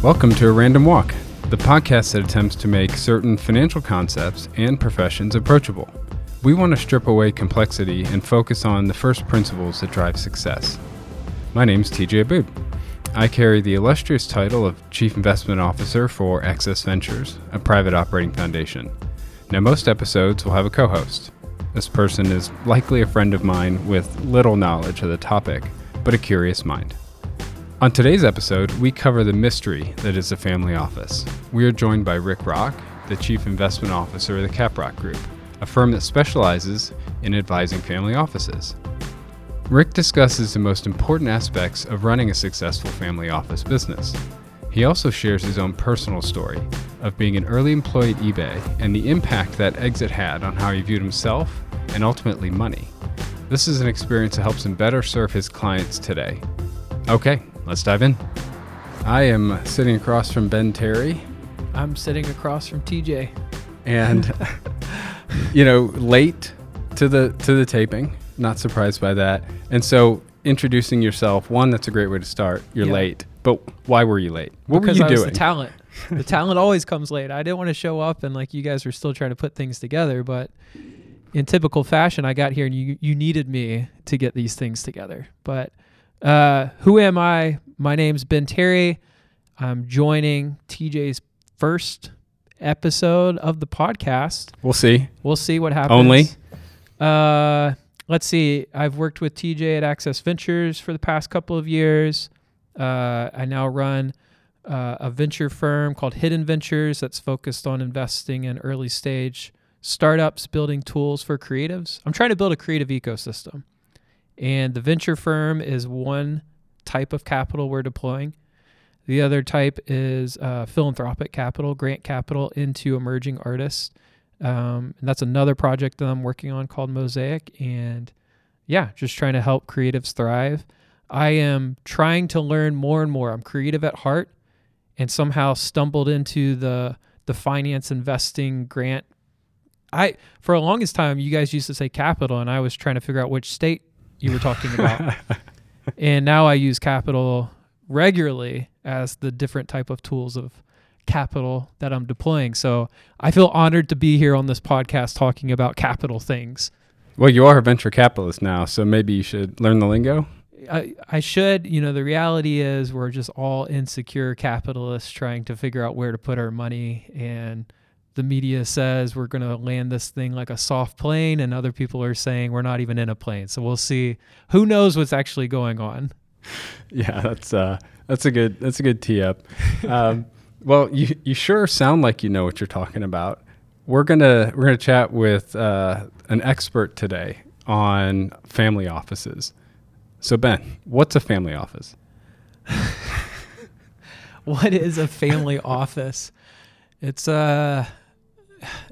Welcome to A Random Walk, the podcast that attempts to make certain financial concepts and professions approachable. We want to strip away complexity and focus on the first principles that drive success. My name is TJ Abood. I carry the illustrious title of Chief Investment Officer for Access Ventures, a private operating foundation. Now, most episodes will have a co host. This person is likely a friend of mine with little knowledge of the topic, but a curious mind. On today's episode, we cover the mystery that is the family office. We are joined by Rick Rock, the Chief Investment Officer of the Caprock Group, a firm that specializes in advising family offices. Rick discusses the most important aspects of running a successful family office business. He also shares his own personal story of being an early employee at eBay and the impact that exit had on how he viewed himself and ultimately money. This is an experience that helps him better serve his clients today. Okay, let's dive in. I am sitting across from Ben Terry, I'm sitting across from TJ. and you know, late to the to the taping. Not surprised by that. And so, introducing yourself, one, that's a great way to start. You're Yeah. late, but why were you late? What because were I you was doing? the talent. the talent always comes late. I didn't want to show up and like you guys were still trying to put things together, but in typical fashion, I got here and you you needed me to get these things together. But uh, who am I? My name's Ben Terry. I'm joining TJ's first episode of the podcast. we'll see. We'll see what happens. Only? Uh, let's see. I've worked with TJ at Access Ventures for the past couple of years. Uh, I now run uh, a venture firm called Hidden Ventures that's focused on investing in early stage startups, building tools for creatives. I'm trying to build a creative ecosystem. And the venture firm is one type of capital we're deploying. The other type is uh, philanthropic capital, grant capital into emerging artists. Um, and that's another project that I'm working on called Mosaic. And yeah, just trying to help creatives thrive. I am trying to learn more and more. I'm creative at heart and somehow stumbled into the the finance investing grant. I for a longest time you guys used to say capital and I was trying to figure out which state you were talking about. and now I use capital regularly as the different type of tools of capital that I'm deploying. So I feel honored to be here on this podcast talking about capital things. Well, you are a venture capitalist now, so maybe you should learn the lingo. I, I should, you know, the reality is we're just all insecure capitalists trying to figure out where to put our money. And the media says we're going to land this thing like a soft plane, and other people are saying we're not even in a plane. So we'll see. Who knows what's actually going on? Yeah, that's uh, that's a good that's a good tee up. Um, well, you you sure sound like you know what you're talking about. We're gonna we're gonna chat with uh, an expert today on family offices. So Ben, what's a family office? what is a family office? It's uh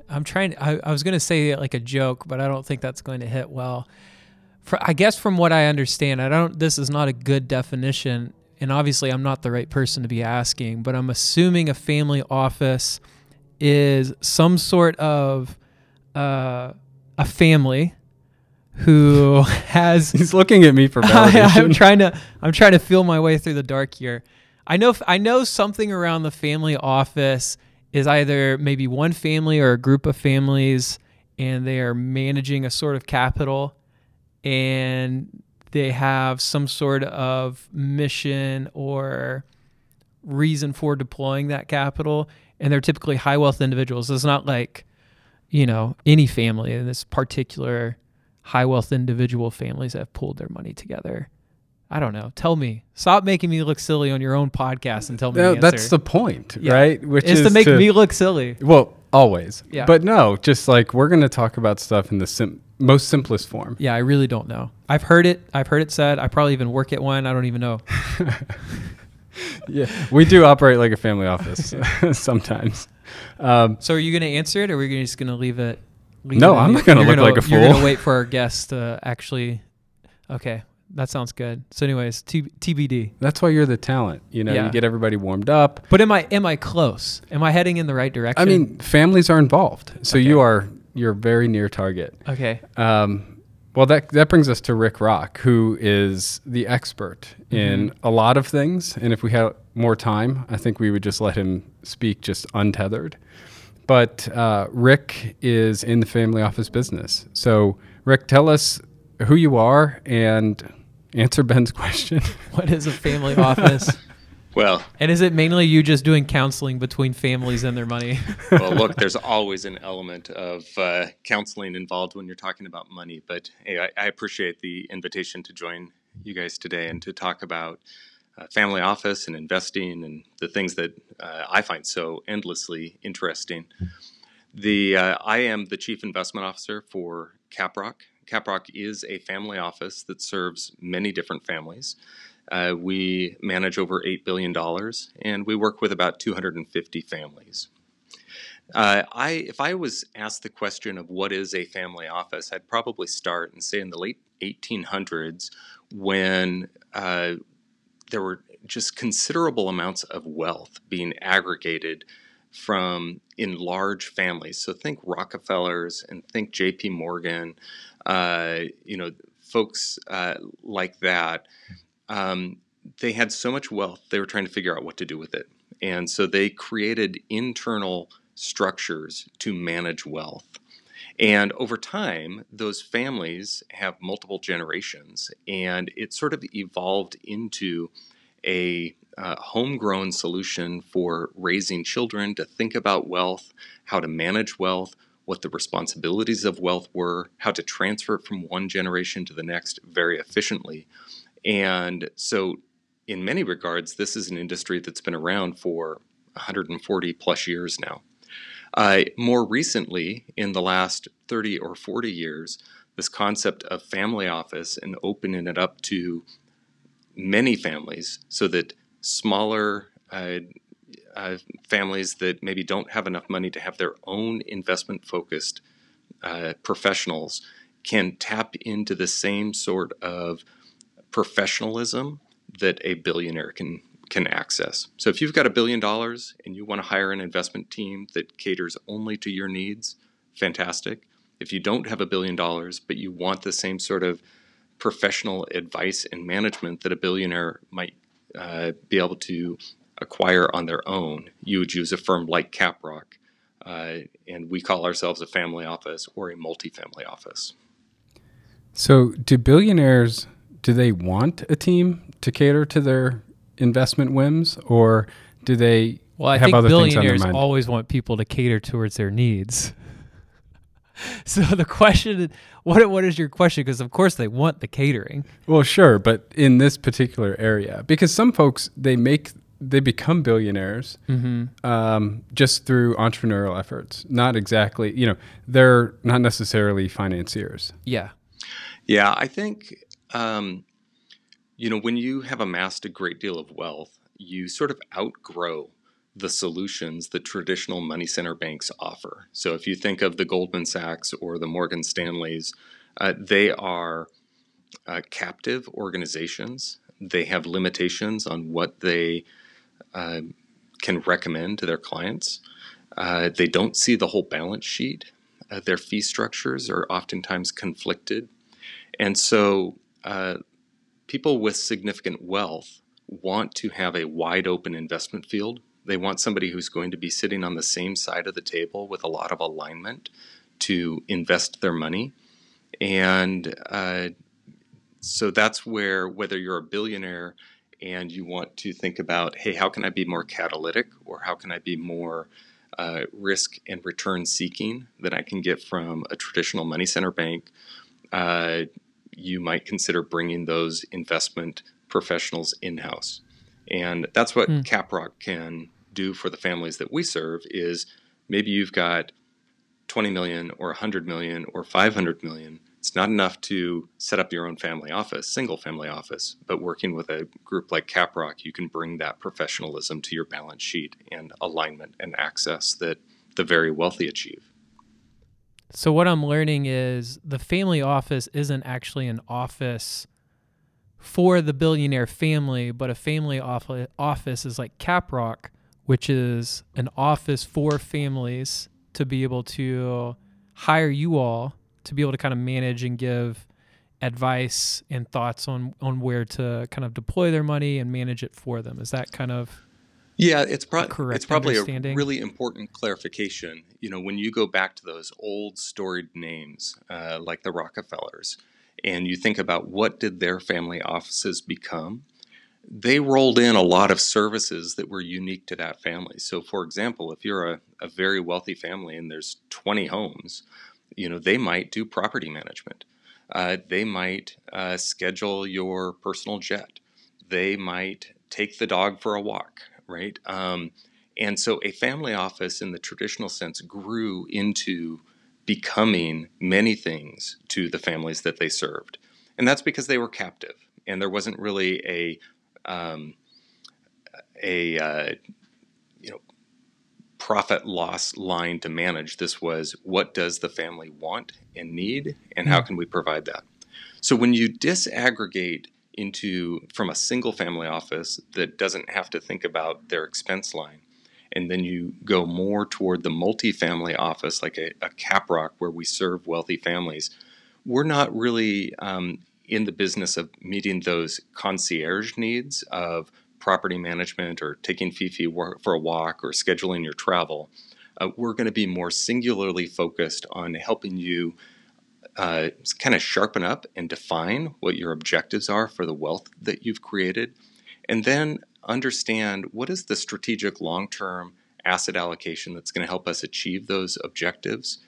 I'm trying I, I was gonna say it like a joke, but I don't think that's going to hit well. For, I guess from what I understand, I don't this is not a good definition, and obviously I'm not the right person to be asking, but I'm assuming a family office is some sort of uh, a family who has He's looking at me for I, validation. am trying to I'm trying to feel my way through the dark here. I know I know something around the family office is either maybe one family or a group of families and they are managing a sort of capital and they have some sort of mission or reason for deploying that capital and they're typically high wealth individuals. It's not like, you know, any family in this particular high wealth individual families have pulled their money together. I don't know. Tell me. Stop making me look silly on your own podcast and tell me no, the that's the point, Yeah. right? Which It's is to make me look silly. well always. Yeah. But no, just like we're gonna talk about stuff in the sim- most simplest form. Yeah, I really don't know. I've heard it. I've heard it said. I probably even work at one. I don't even know. Yeah, we do operate like a family office sometimes. Um, So are you going to answer it, or are we just going to leave it? leave No, it I'm not gonna you're look like a fool. You're going to wait for our guest to actually. Okay, that sounds good. So, anyways, T- TBD. that's why you're the talent. You know, Yeah. you get everybody warmed up. But am I am I close? Am I heading in the right direction? I mean, families are involved, so Okay. you are you're very near target. okay. Um, Well, that that brings us to Rick Rock, who is the expert in a lot of things. And if we had more time, I think we would just let him speak just untethered. But uh, Rick is in the family office business. So, Rick, tell us who you are and answer Ben's question. What is a family office? Well, and is it mainly you just doing counseling between families and their money? well, look, there's always an element of uh, counseling involved when you're talking about money. But hey, I, I appreciate the invitation to join you guys today and to talk about uh, family office and investing and the things that uh, I find so endlessly interesting. The uh, I am the chief investment officer for Caprock. Caprock is a family office that serves many different families. Uh, we manage over $8 billion and we work with about 250 families. Uh, I, if I was asked the question of what is a family office, I'd probably start and say in the late 1800s when uh, there were just considerable amounts of wealth being aggregated from in large families. So think Rockefellers and think J.P. Morgan, uh, you know, folks uh, like that um, they had so much wealth, they were trying to figure out what to do with it. And so they created internal structures to manage wealth. And over time, those families have multiple generations, and it sort of evolved into a uh, homegrown solution for raising children to think about wealth, how to manage wealth, what the responsibilities of wealth were, how to transfer it from one generation to the next very efficiently. And so, in many regards, this is an industry that's been around for 140 plus years now. Uh, more recently, in the last 30 or 40 years, this concept of family office and opening it up to many families so that smaller uh, uh, families that maybe don't have enough money to have their own investment focused uh, professionals can tap into the same sort of professionalism that a billionaire can can access. So if you've got a billion dollars and you want to hire an investment team that caters only to your needs, fantastic. If you don't have a billion dollars but you want the same sort of professional advice and management that a billionaire might uh, be able to acquire on their own, you would use a firm like Caprock. Uh, and we call ourselves a family office or a multifamily office. So, do billionaires do they want a team to cater to their investment whims, or do they well, I have think other things on their billionaires mind? always want people to cater towards their needs. so the question, what what is your question? Because of course they want the catering. Well, sure, but in this particular area, because some folks they make they become billionaires um, just through entrepreneurial efforts. Not exactly, you know, they're not necessarily financiers. Yeah. Yeah, I think um, you know when you have amassed a great deal of wealth, you sort of outgrow the solutions that traditional money center banks offer. So if you think of the Goldman Sachs or the Morgan Stanleys, uh, they are uh, captive organizations. They have limitations on what they uh, can recommend to their clients. Uh, they don't see the whole balance sheet. Uh, their fee structures are oftentimes conflicted. And so uh, people with significant wealth want to have a wide open investment field. They want somebody who's going to be sitting on the same side of the table with a lot of alignment to invest their money. And uh, so that's where, whether you're a billionaire and you want to think about, hey, how can I be more catalytic or how can I be more uh, risk and return seeking than I can get from a traditional money center bank, uh, you might consider bringing those investment professionals in house. And that's what Hmm. Caprock can do for the families that we serve is maybe you've got 20 million or 100 million or 500 million. Not enough to set up your own family office, single family office, but working with a group like Caprock, you can bring that professionalism to your balance sheet and alignment and access that the very wealthy achieve. So what I'm learning is the family office isn't actually an office for the billionaire family, but a family office is like Caprock, which is an office for families to be able to hire you all to be able to kind of manage and give advice and thoughts on on where to kind of deploy their money and manage it for them. Is that kind of yeah, it's, pro- correct it's probably a really important clarification. You know, when you go back to those old storied names uh, like the Rockefellers, and you think about what did their family offices become, they rolled in a lot of services that were unique to that family. So, for example, if you're a, a very wealthy family and there's 20 homes, you know, they might do property management. Uh, they might uh, schedule your personal jet. They might take the dog for a walk, right? Um, and so a family office in the traditional sense grew into becoming many things to the families that they served. And that's because they were captive and there wasn't really a, um, a, uh, profit loss line to manage. This was what does the family want and need, and how can we provide that? So when you disaggregate into from a single family office that doesn't have to think about their expense line, and then you go more toward the multifamily office, like a, a Caprock, where we serve wealthy families, we're not really um, in the business of meeting those concierge needs of property management or taking Fifi for a walk or scheduling your travel. Uh, we're going to be more singularly focused on helping you uh, kind of sharpen up and define what your objectives are for the wealth that you've created, and then understand what is the strategic long term asset allocation that's going to help us achieve those objectives,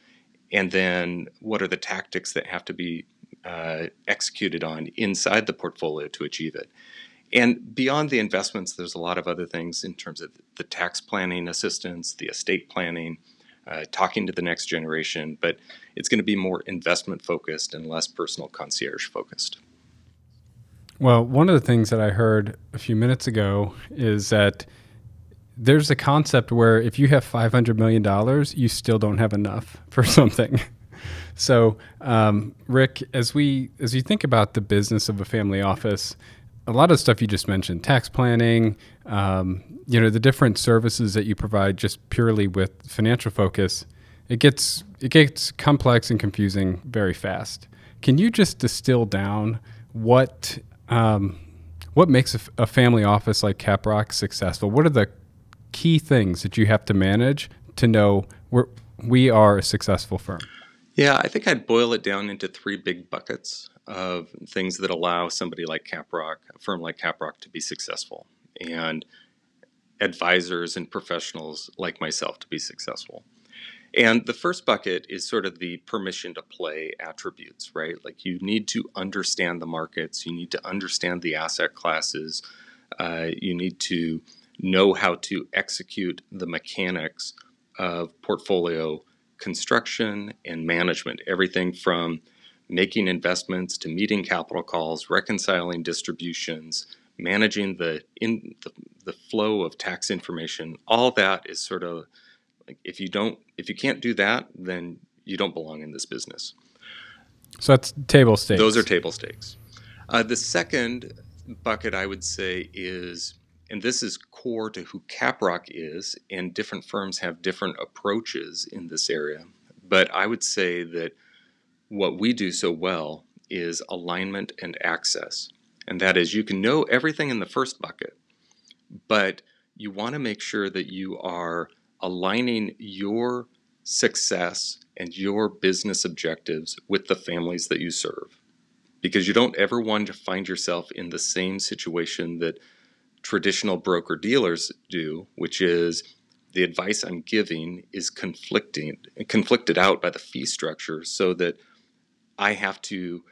and then what are the tactics that have to be uh, executed on inside the portfolio to achieve it. And beyond the investments, there's a lot of other things in terms of the tax planning assistance, the estate planning, uh, talking to the next generation, but it's going to be more investment focused and less personal concierge focused. Well, one of the things that I heard a few minutes ago is that there's a concept where if you have $500 million, you still don't have enough for something. so, um, Rick, as we as you think about the business of a family office, a lot of stuff you just mentioned, tax planning, um, you know, the different services that you provide, just purely with financial focus, it gets it gets complex and confusing very fast. Can you just distill down what um, what makes a family office like Caprock successful? What are the key things that you have to manage to know we're, we are a successful firm? Yeah, I think I'd boil it down into three big buckets of things that allow somebody like Caprock, a firm like Caprock, to be successful, and advisors and professionals like myself to be successful. And the first bucket is sort of the permission to play attributes, right? Like you need to understand the markets, you need to understand the asset classes, uh, you need to know how to execute the mechanics of portfolio construction and management, everything from making investments to meeting capital calls, reconciling distributions, managing the in the, the flow of tax information. All that is sort of like if you don't if you can't do that, then you don't belong in this business. So that's table stakes. Those are table stakes. Uh, the second bucket I would say is, and this is core to who Caprock is, and different firms have different approaches in this area. But I would say that what we do so well is alignment and access. And that is, you can know everything in the first bucket, but you want to make sure that you are aligning your success and your business objectives with the families that you serve. Because you don't ever want to find yourself in the same situation that traditional broker dealers do, which is the advice I'm giving is conflicting conflicted out by the fee structure so that I have to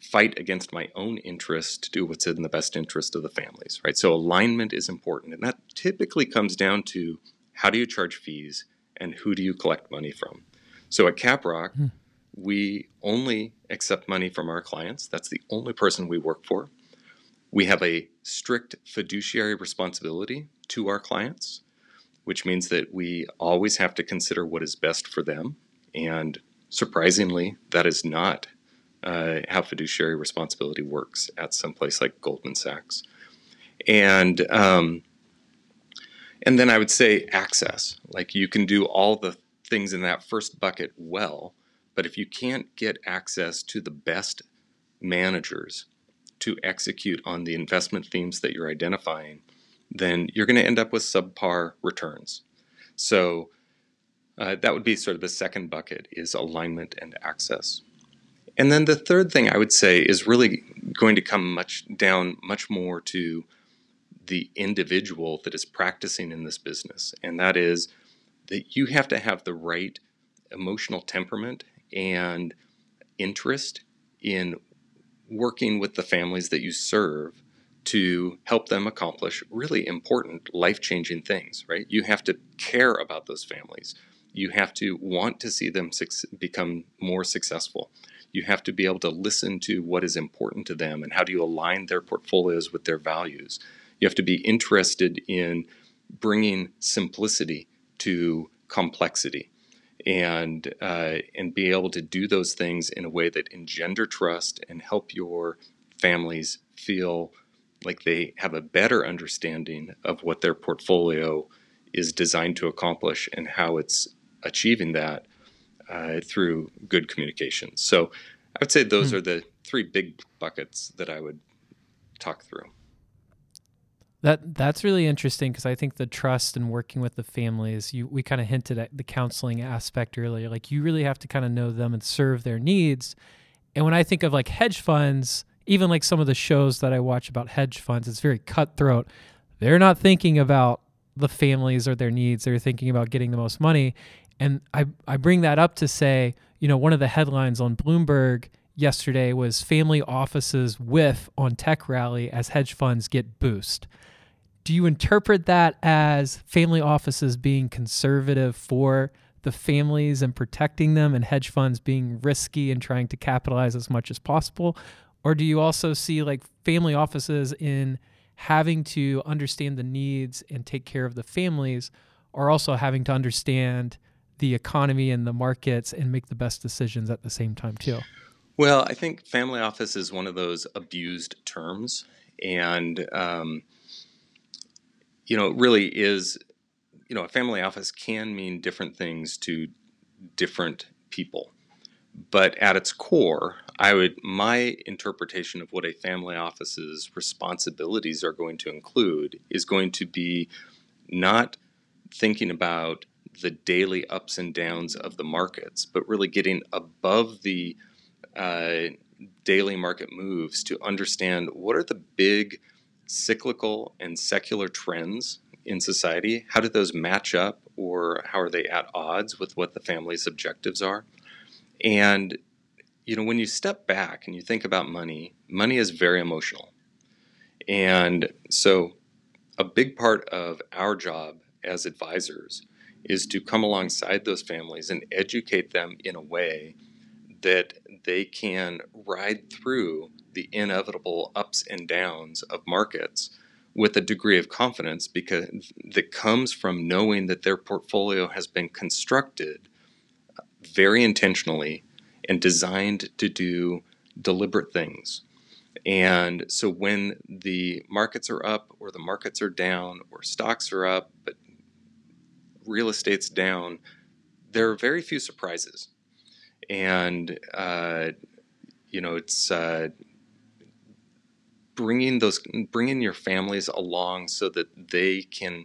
fight against my own interest to do what's in the best interest of the families, right? So alignment is important. And that typically comes down to how do you charge fees and who do you collect money from? So at Caprock, hmm. we only accept money from our clients. That's the only person we work for. We have a strict fiduciary responsibility to our clients, which means that we always have to consider what is best for them. And surprisingly, that is not uh, how fiduciary responsibility works at some place like Goldman Sachs. And um, and then I would say access. Like you can do all the things in that first bucket well, but if you can't get access to the best managers to execute on the investment themes that you're identifying, then you're going to end up with subpar returns. So uh, that would be sort of the second bucket is alignment and access. And then the third thing I would say is really going to come much down much more to the individual that is practicing in this business, and that is that you have to have the right emotional temperament and interest in working with the families that you serve to help them accomplish really important life changing things, right? You have to care about those families. You have to want to see them become more successful. You have to be able to listen to what is important to them and how do you align their portfolios with their values. You have to be interested in bringing simplicity to complexity and uh, and be able to do those things in a way that engender trust and help your families feel like they have a better understanding of what their portfolio is designed to accomplish and how it's achieving that uh, through good communication. So I would say those hmm. are the three big buckets that I would talk through. That that's really interesting because I think the trust and working with the families, you we kind of hinted at the counseling aspect earlier. Like you really have to kind of know them and serve their needs. And when I think of like hedge funds, even like some of the shows that I watch about hedge funds, it's very cutthroat. They're not thinking about the families or their needs. They're thinking about getting the most money. And I, I bring that up to say, you know, one of the headlines on Bloomberg yesterday was family offices whiff on tech rally as hedge funds get boost. Do you interpret that as family offices being conservative for the families and protecting them and hedge funds being risky and trying to capitalize as much as possible? Or do you also see like family offices in having to understand the needs and take care of the families or also having to understand the economy and the markets and make the best decisions at the same time too well i think family office is one of those abused terms and um, you know, it really is, you know, a family office can mean different things to different people. But at its core, I would my interpretation of what a family office's responsibilities are going to include is going to be not thinking about the daily ups and downs of the markets, but really getting above the uh, daily market moves to understand what are the big cyclical and secular trends in society, how do those match up or how are they at odds with what the family's objectives are? And, you know, when you step back and you think about money, money is very emotional. And so a big part of our job as advisors is to come alongside those families and educate them in a way that they can ride through the inevitable ups and downs of markets with a degree of confidence because that comes from knowing that their portfolio has been constructed very intentionally and designed to do deliberate things. And so when the markets are up or the markets are down or stocks are up but real estate's down, there are very few surprises. And uh, you know, it's uh, bringing those bringing your families along so that they can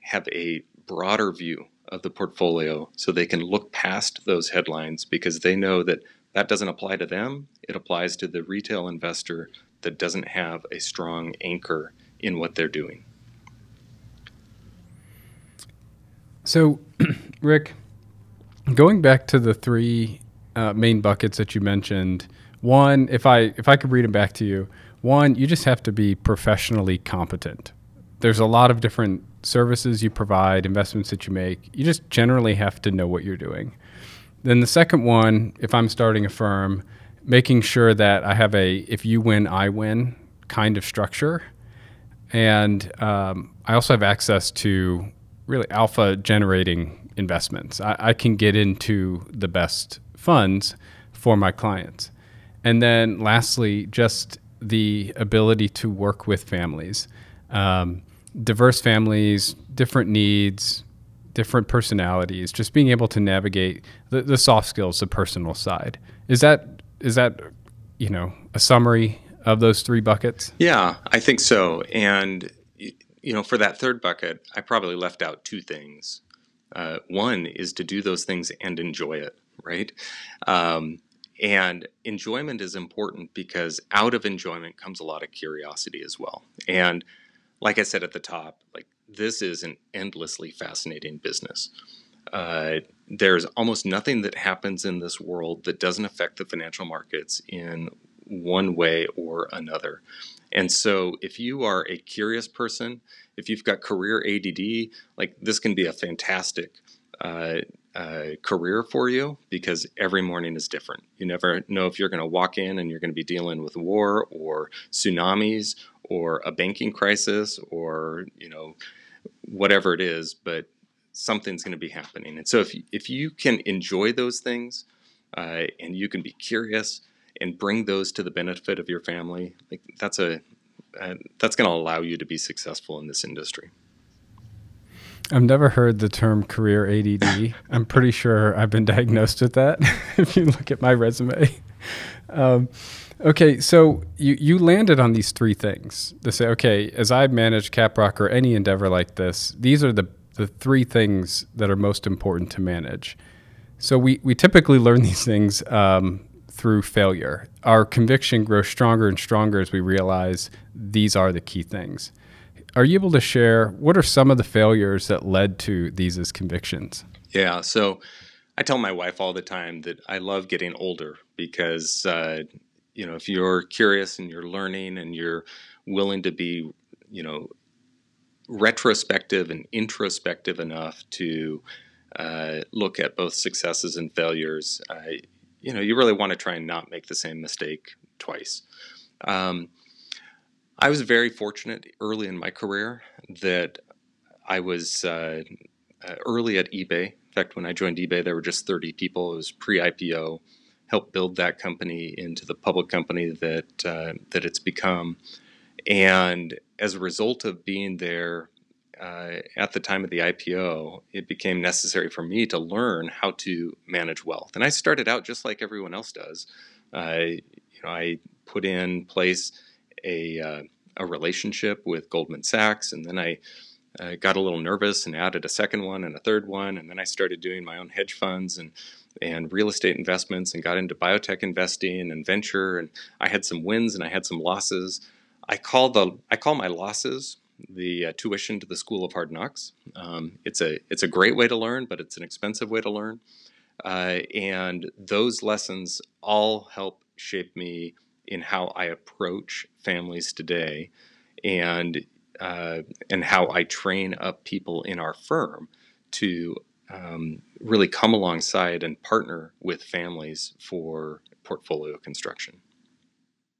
have a broader view of the portfolio so they can look past those headlines because they know that that doesn't apply to them it applies to the retail investor that doesn't have a strong anchor in what they're doing so rick going back to the three uh, main buckets that you mentioned one if i if i could read them back to you one, you just have to be professionally competent. There's a lot of different services you provide, investments that you make. You just generally have to know what you're doing. Then the second one, if I'm starting a firm, making sure that I have a if you win, I win kind of structure. And um, I also have access to really alpha generating investments. I, I can get into the best funds for my clients. And then lastly, just the ability to work with families, um, diverse families, different needs, different personalities, just being able to navigate the, the soft skills, the personal side. Is that is that you know, a summary of those three buckets? Yeah, I think so. And you know, for that third bucket, I probably left out two things. Uh, one is to do those things and enjoy it, right? Um, and enjoyment is important because out of enjoyment comes a lot of curiosity as well. And like I said at the top, like this is an endlessly fascinating business. Uh, there's almost nothing that happens in this world that doesn't affect the financial markets in one way or another. And so, if you are a curious person, if you've got career ADD, like this can be a fantastic uh, uh, career for you because every morning is different. You never know if you're going to walk in and you're going to be dealing with war or tsunamis or a banking crisis or you know whatever it is, but something's going to be happening. And so, if if you can enjoy those things uh, and you can be curious and bring those to the benefit of your family, like that's a uh, that's going to allow you to be successful in this industry. I've never heard the term career ADD. I'm pretty sure I've been diagnosed with that. if you look at my resume. Um, okay, so you you landed on these three things to say, okay, as I manage Caprock or any endeavor like this, these are the the three things that are most important to manage. So we we typically learn these things um, through failure. Our conviction grows stronger and stronger as we realize these are the key things. Are you able to share what are some of the failures that led to these as convictions? Yeah, so I tell my wife all the time that I love getting older because uh, you know if you're curious and you're learning and you're willing to be you know retrospective and introspective enough to uh, look at both successes and failures, uh, you know, you really want to try and not make the same mistake twice. Um, I was very fortunate early in my career that I was uh, uh early at eBay. In fact, when I joined eBay, there were just 30 people. It was pre-IPO. Helped build that company into the public company that uh, that it's become. And as a result of being there uh, at the time of the IPO, it became necessary for me to learn how to manage wealth. And I started out just like everyone else does. Uh, you know, I put in place a, uh, a relationship with Goldman Sachs, and then I uh, got a little nervous and added a second one and a third one, and then I started doing my own hedge funds and and real estate investments, and got into biotech investing and venture. And I had some wins and I had some losses. I call the I call my losses the uh, tuition to the School of Hard Knocks. Um, it's a it's a great way to learn, but it's an expensive way to learn. Uh, and those lessons all help shape me in how I approach families today, and uh, and how I train up people in our firm to um, really come alongside and partner with families for portfolio construction.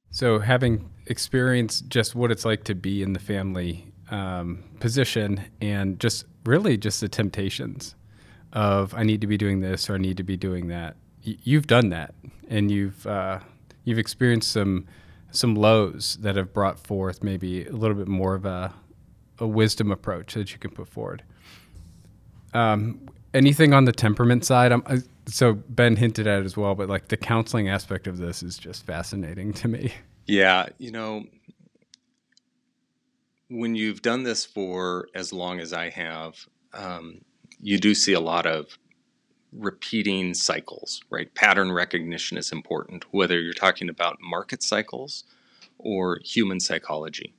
So, having experienced just what it's like to be in the family um, position and just really just the temptations of I need to be doing this or I need to be doing that. Y- you've done that, and you've uh, you've experienced some some lows that have brought forth maybe a little bit more of a a wisdom approach that you can put forward. Um, anything on the temperament side? I, so Ben hinted at it as well, but like the counseling aspect of this is just fascinating to me. Yeah, you know, when you've done this for as long as I have, um, you do see a lot of repeating cycles, right? Pattern recognition is important, whether you're talking about market cycles or human psychology.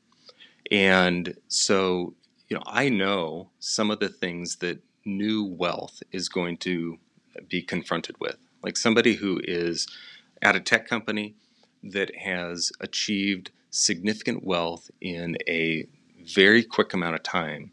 And so, you know, I know some of the things that new wealth is going to be confronted with. Like somebody who is at a tech company that has achieved significant wealth in a very quick amount of time,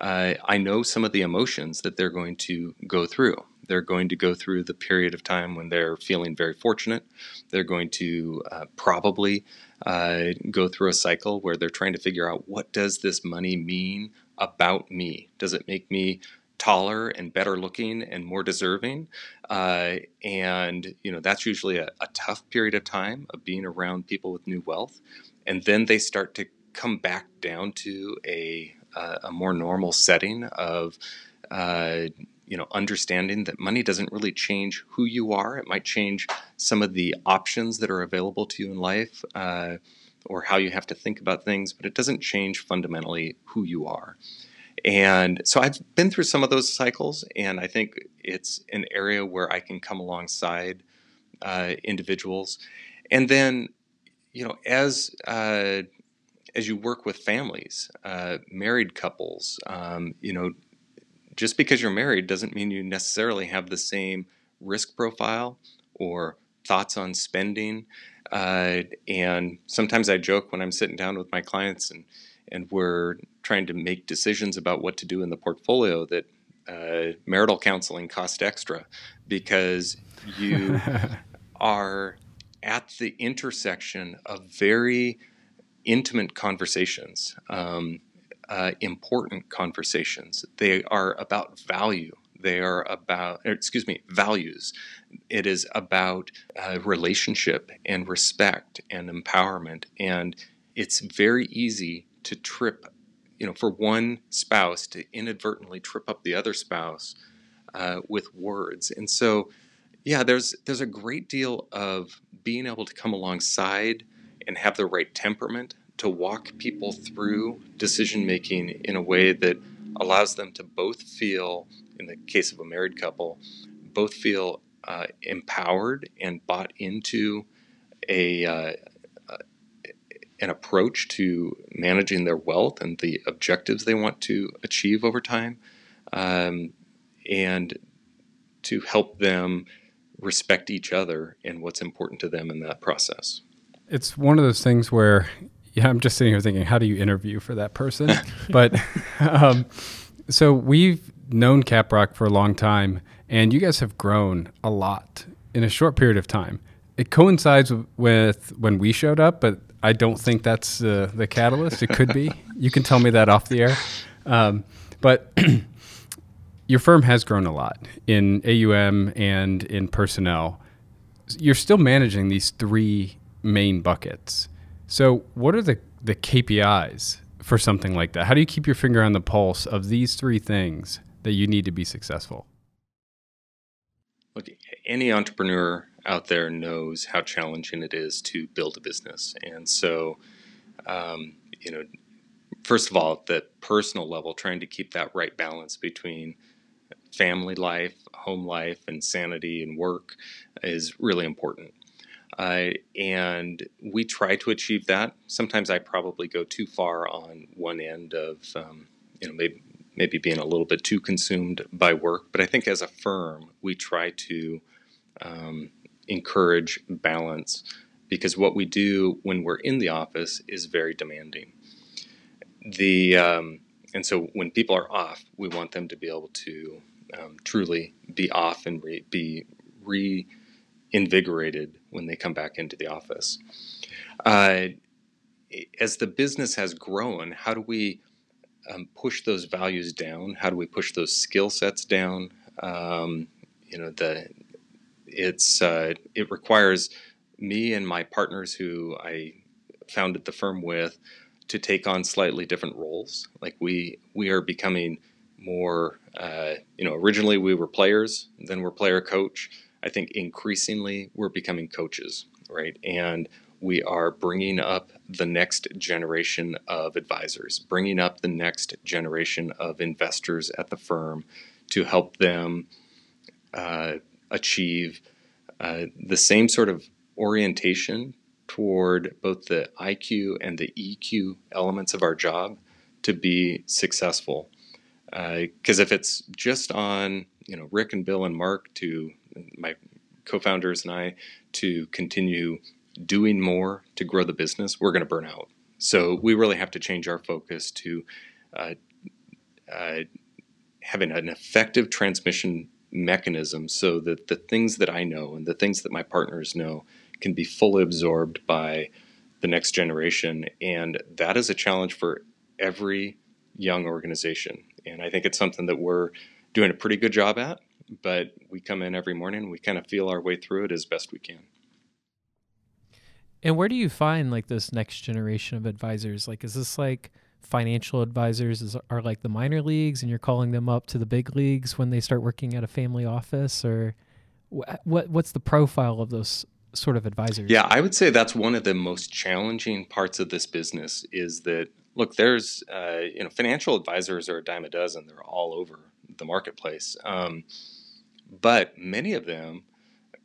uh, I know some of the emotions that they're going to go through. They're going to go through the period of time when they're feeling very fortunate. They're going to uh, probably uh, go through a cycle where they're trying to figure out what does this money mean about me? Does it make me taller and better looking and more deserving. Uh, and you know that's usually a, a, tough period of time of being around people with new wealth. And then they start to come back down to a, uh, a more normal setting of uh, you know, understanding that money doesn't really change who you are. It might change some of the options that are available to you in life uh, or how you have to think about things, but it doesn't change fundamentally who you are. And so I've been through some of those cycles, and I think it's an area where I can come alongside uh, individuals. And then, you know, as uh, as you work with families, uh, married couples, um, you know, just because you're married doesn't mean you necessarily have the same risk profile or thoughts on spending. Uh, and sometimes I joke when I'm sitting down with my clients and and we're trying to make decisions about what to do in the portfolio that uh, marital counseling costs extra because you are at the intersection of very intimate conversations. Um, uh, important conversations. They are about value. They are about, excuse me, values. It is about uh, relationship and respect and empowerment. And it's very easy to trip, you know, for one spouse to inadvertently trip up the other spouse uh, with words. And so, yeah, there's there's a great deal of being able to come alongside and have the right temperament to walk people through decision making in a way that allows them to both feel, in the case of a married couple, both feel uh, empowered and bought into a uh, uh, an approach to managing their wealth and the objectives they want to achieve over time, um, and to help them respect each other and what's important to them in that process. It's one of those things where yeah, I'm just sitting here thinking, how do you interview for that person? but um, so we've known Caprock for a long time, and you guys have grown a lot in a short period of time. It coincides with when we showed up, but I don't think that's uh, the catalyst. It could be. you can tell me that off the air. Um, but your firm has grown a lot in AUM and in personnel. You're still managing these three main buckets. So, what are the, the KPIs for something like that? How do you keep your finger on the pulse of these three things that you need to be successful? Look, any entrepreneur out there knows how challenging it is to build a business. And so, um, you know, first of all, at the personal level, trying to keep that right balance between family life, home life, and sanity and work is really important. Uh, and we try to achieve that. Sometimes I probably go too far on one end of, um, you know, maybe maybe being a little bit too consumed by work. But I think as a firm, we try to um, encourage balance because what we do when we're in the office is very demanding. The um, and so when people are off, we want them to be able to um, truly be off and re- be reinvigorated when they come back into the office. Uh, as the business has grown, how do we um, push those values down? How do we push those skill sets down? Um, you know, the it's uh, it requires me and my partners who I founded the firm with to take on slightly different roles. Like we we are becoming more. Uh, you know, originally we were players, then we're player coach I think increasingly we're becoming coaches, right? And we are bringing up the next generation of advisors, bringing up the next generation of investors at the firm to help them uh, achieve uh, the same sort of orientation toward both the IQ and the EQ elements of our job to be successful. Because uh, if it's just on, you know, Rick and Bill and Mark to my co-founders and I to continue doing more to grow the business, we're going to burn out. So we really have to change our focus to uh, uh, having an effective transmission mechanism so that the things that I know and the things that my partners know can be fully absorbed by the next generation. And that is a challenge for every young organization. And I think it's something that we're doing a pretty good job at but we come in every morning. We kind of feel our way through it as best we can. And where do you find like this next generation of advisors? Like, is this like financial advisors is, are like the minor leagues and you're calling them up to the big leagues when they start working at a family office or wh- what what's the profile of those sort of advisors yeah i would say that's one of the most challenging parts of this business is that look there's uh, you know financial advisors are a dime a dozen they're all over the marketplace um, but many of them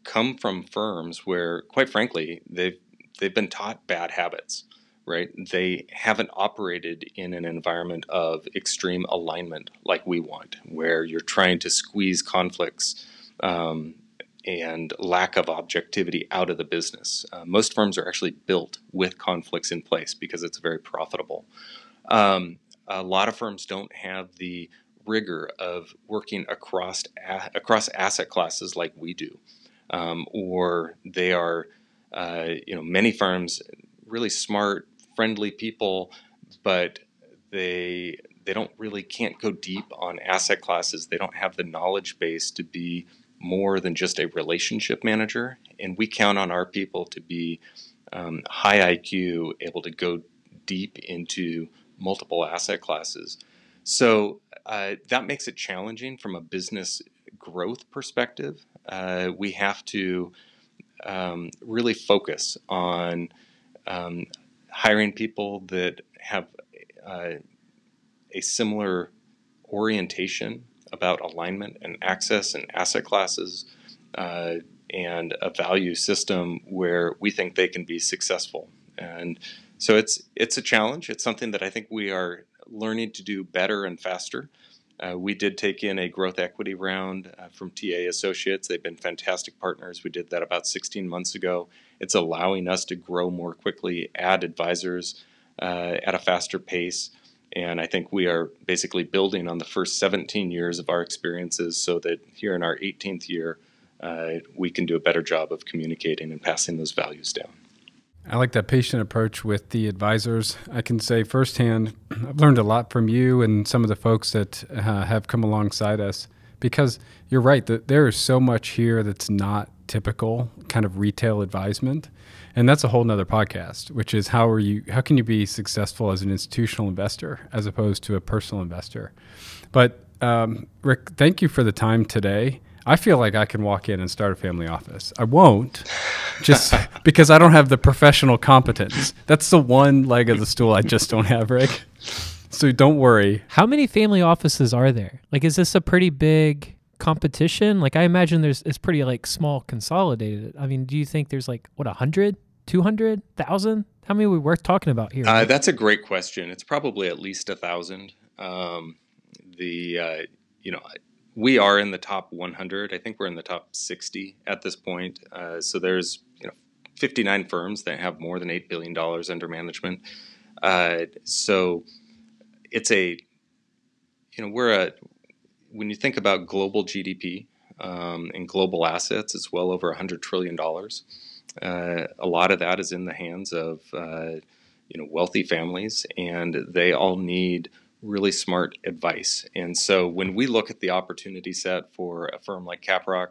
come from firms where quite frankly they've they've been taught bad habits right? They haven't operated in an environment of extreme alignment like we want, where you're trying to squeeze conflicts um, and lack of objectivity out of the business. Uh, most firms are actually built with conflicts in place because it's very profitable. Um, a lot of firms don't have the rigor of working across a- across asset classes like we do, um, or they are, uh, you know, many firms really smart friendly people, but they they don't really can't go deep on asset classes. They don't have the knowledge base to be more than just a relationship manager. And we count on our people to be um, high IQ, able to go deep into multiple asset classes. So uh, that makes it challenging from a business growth perspective. Uh, we have to um, really focus on um, hiring people that have uh, a similar orientation about alignment and access and asset classes uh, and a value system where we think they can be successful. And so it's it's a challenge. It's something that I think we are learning to do better and faster. Uh, we did take in a growth equity round uh, from TA Associates. They've been fantastic partners. We did that about 16 months ago. It's allowing us to grow more quickly, add advisors uh, at a faster pace. And I think we are basically building on the first 17 years of our experiences so that here in our 18th year, uh, we can do a better job of communicating and passing those values down. I like that patient approach with the advisors. I can say firsthand, I've learned a lot from you and some of the folks that uh, have come alongside us because you're right that there is so much here that's not typical kind of retail advisement and that's a whole nother podcast which is how are you how can you be successful as an institutional investor as opposed to a personal investor but um, rick thank you for the time today I feel like I can walk in and start a family office. I won't, just because I don't have the professional competence. That's the one leg of the stool I just don't have, Rick. So don't worry. How many family offices are there? Like, is this a pretty big competition? Like, I imagine there's it's pretty like small consolidated. I mean, do you think there's like what a hundred, two hundred, thousand? How many we worth talking about here? Uh, that's a great question. It's probably at least a thousand. Um, the uh, you know we are in the top 100. I think we're in the top 60 at this point. Uh, so there's you know 59 firms that have more than eight billion dollars under management. Uh, so it's a you know we're a when you think about global GDP um, and global assets, it's well over 100 trillion dollars. Uh, a lot of that is in the hands of uh, you know wealthy families, and they all need really smart advice. And so when we look at the opportunity set for a firm like Caprock,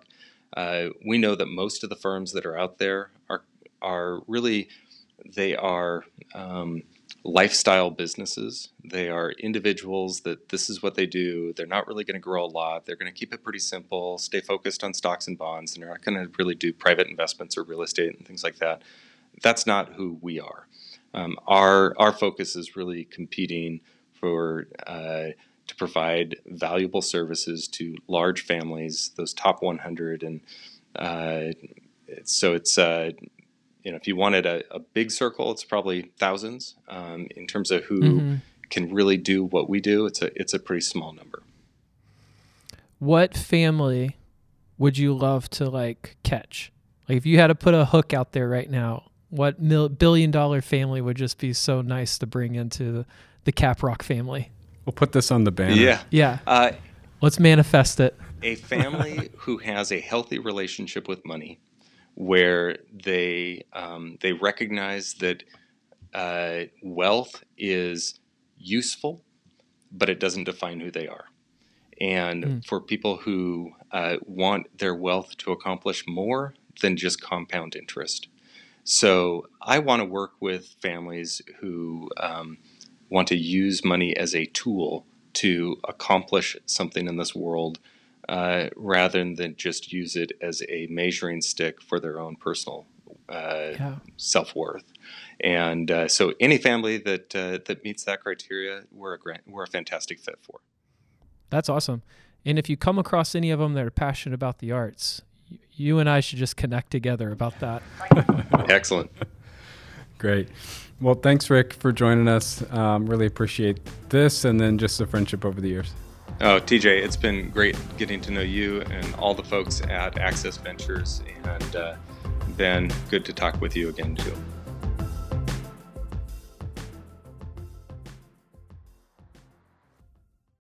uh, we know that most of the firms that are out there are are really they are um, lifestyle businesses. They are individuals that this is what they do. They're not really going to grow a lot. They're going to keep it pretty simple, stay focused on stocks and bonds, and they're not going to really do private investments or real estate and things like that. That's not who we are. Um, our our focus is really competing for uh, to provide valuable services to large families, those top 100, and uh, so it's uh, you know if you wanted a, a, big circle, it's probably thousands. Um, in terms of who mm-hmm. can really do what we do, it's a it's a pretty small number. What family would you love to like catch? Like if you had to put a hook out there right now, what mil- billion dollar family would just be so nice to bring into the the Caprock family. We'll put this on the banner. Yeah. Yeah. Uh, Let's manifest it. A family who has a healthy relationship with money, where they um, they recognize that uh, wealth is useful, but it doesn't define who they are. And mm. for people who uh, want their wealth to accomplish more than just compound interest. So I want to work with families who um, want to use money as a tool to accomplish something in this world uh, rather than just use it as a measuring stick for their own personal uh, yeah. self worth. And uh, so, any family that uh, that meets that criteria, we're a we're a fantastic fit for. That's awesome. And if you come across any of them that are passionate about the arts, you and I should just connect together about that. Excellent. Great. Well, thanks, Rick, for joining us. Um, really appreciate this and then just the friendship over the years. Oh, TJ, it's been great getting to know you and all the folks at Access Ventures, and uh, Ben, good to talk with you again, too.